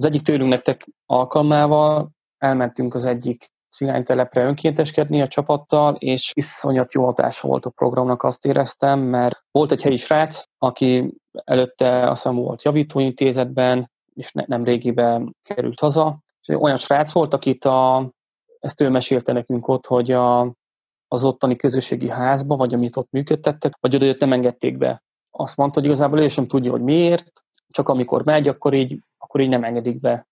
Az egyik tőlünk nektek alkalmával elmentünk az egyik cigánytelepre önkénteskedni a csapattal, és iszonyat jó hatása volt a programnak, azt éreztem, mert volt egy helyi srác, aki előtte azt hiszem volt javítóintézetben, és ne, nem régiben került haza, és olyan srác volt, akit a, ezt ő mesélte nekünk ott, hogy a, az ottani közösségi házba, vagy amit ott működtettek, vagy oda nem engedték be. Azt mondta, hogy igazából ő sem tudja, hogy miért, csak amikor megy, akkor így, akkor így nem engedik be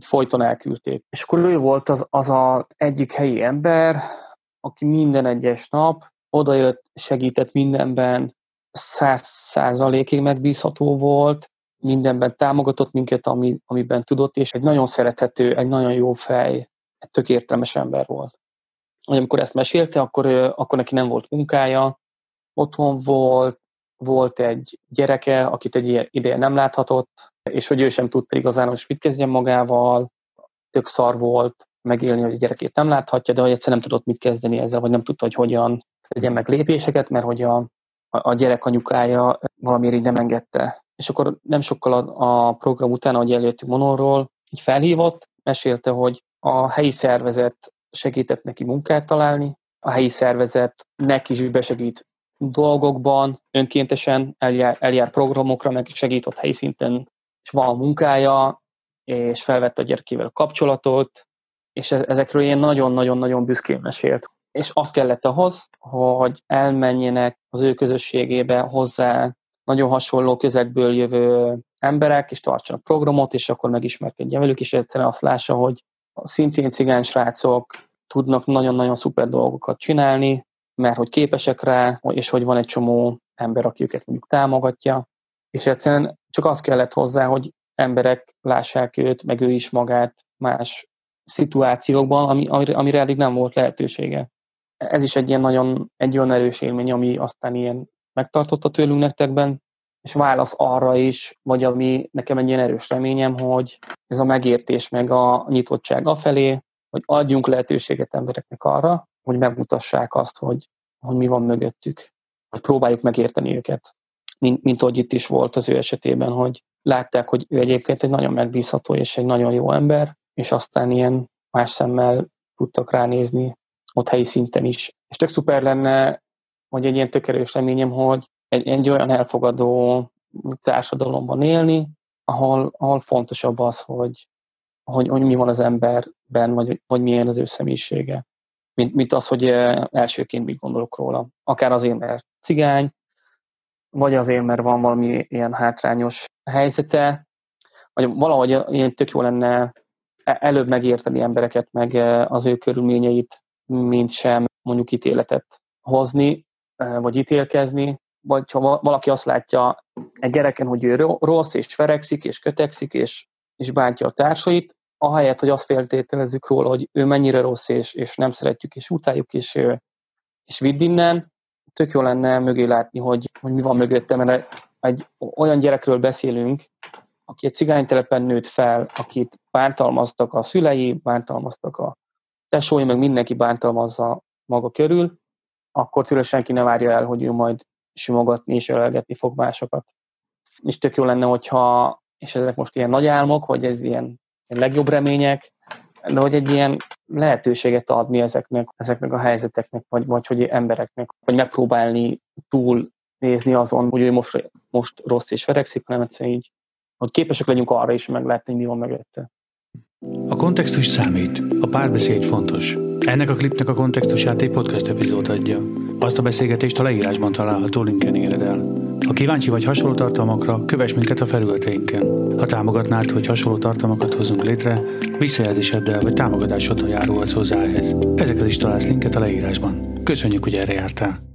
folyton elküldték. És akkor ő volt az, az a egyik helyi ember, aki minden egyes nap odajött, segített mindenben, száz százalékig megbízható volt, mindenben támogatott minket, ami, amiben tudott, és egy nagyon szerethető, egy nagyon jó fej, egy tök értelmes ember volt. Amikor ezt mesélte, akkor, akkor neki nem volt munkája, otthon volt, volt egy gyereke, akit egy ideje nem láthatott, és hogy ő sem tudta igazán, hogy mit kezdjen magával, tök szar volt megélni, hogy a gyerekét nem láthatja, de hogy egyszer nem tudott mit kezdeni ezzel, vagy nem tudta, hogy hogyan tegyen meg lépéseket, mert hogy a, a gyerek anyukája valamiért így nem engedte. És akkor nem sokkal a, a program után, ahogy eljöttünk Monorról, így felhívott, mesélte, hogy a helyi szervezet segített neki munkát találni, a helyi szervezet neki is besegít dolgokban, önkéntesen eljár, eljár programokra, meg segít ott helyi szinten és van munkája, és felvette a gyerekével a kapcsolatot, és e- ezekről én nagyon-nagyon-nagyon büszkén mesélt. És az kellett ahhoz, hogy elmenjenek az ő közösségébe hozzá nagyon hasonló közegből jövő emberek, és tartsanak programot, és akkor megismerkedjen velük, és egyszerűen azt lássa, hogy szintén cigány srácok tudnak nagyon-nagyon szuper dolgokat csinálni, mert hogy képesek rá, és hogy van egy csomó ember, aki őket mondjuk támogatja, és egyszerűen csak az kellett hozzá, hogy emberek lássák őt, meg ő is magát más szituációkban, ami, amire eddig nem volt lehetősége. Ez is egy ilyen nagyon, egy olyan erős élmény, ami aztán ilyen megtartotta tőlünk nektekben, és válasz arra is, vagy ami nekem egy ilyen erős reményem, hogy ez a megértés meg a nyitottság afelé, hogy adjunk lehetőséget embereknek arra, hogy megmutassák azt, hogy, hogy mi van mögöttük, hogy próbáljuk megérteni őket mint, mint ahogy itt is volt az ő esetében, hogy látták, hogy ő egyébként egy nagyon megbízható és egy nagyon jó ember, és aztán ilyen más szemmel tudtak ránézni ott helyi szinten is. És tök szuper lenne, hogy egy ilyen tök erős reményem, hogy egy, egy olyan elfogadó társadalomban élni, ahol, ahol fontosabb az, hogy, hogy, hogy mi van az emberben, vagy, vagy milyen az ő személyisége, mint, mint az, hogy elsőként mit gondolok róla. Akár azért, mert cigány, vagy azért, mert van valami ilyen hátrányos helyzete, vagy valahogy ilyen tök jó lenne e-, előbb megérteni embereket, meg e, az ő körülményeit, mint sem mondjuk ítéletet hozni, e, vagy ítélkezni, vagy ha valaki azt látja egy gyereken, hogy ő rossz, és ferekszik, és kötekszik, és, és bántja a társait, ahelyett, hogy azt feltételezzük róla, hogy ő mennyire rossz, és, és nem szeretjük, és utáljuk, és, és vidd innen, tök jó lenne mögé látni, hogy, hogy mi van mögötte, mert egy olyan gyerekről beszélünk, aki egy cigánytelepen nőtt fel, akit bántalmaztak a szülei, bántalmaztak a tesói, meg mindenki bántalmazza maga körül, akkor tőle senki ne várja el, hogy ő majd simogatni és ölelgetni fog másokat. És tök jó lenne, hogyha, és ezek most ilyen nagy álmok, hogy ez ilyen, ilyen legjobb remények, de hogy egy ilyen lehetőséget adni ezeknek, ezeknek a helyzeteknek, vagy, vagy hogy embereknek, vagy megpróbálni túl nézni azon, hogy ő most, most rossz és verekszik, hanem egyszerűen így, hogy képesek legyünk arra is meglátni, hogy mi van mögötte. A kontextus számít, a párbeszéd fontos. Ennek a klipnek a kontextusát egy podcast epizód adja. Azt a beszélgetést a leírásban található linken éred el. Ha kíváncsi vagy hasonló tartalmakra, kövess minket a felületeinken. Ha támogatnád, hogy hasonló tartalmakat hozzunk létre, visszajelzéseddel vagy támogatásoddal járulhatsz hozzá ehhez. Ezeket is találsz linket a leírásban. Köszönjük, hogy erre jártál!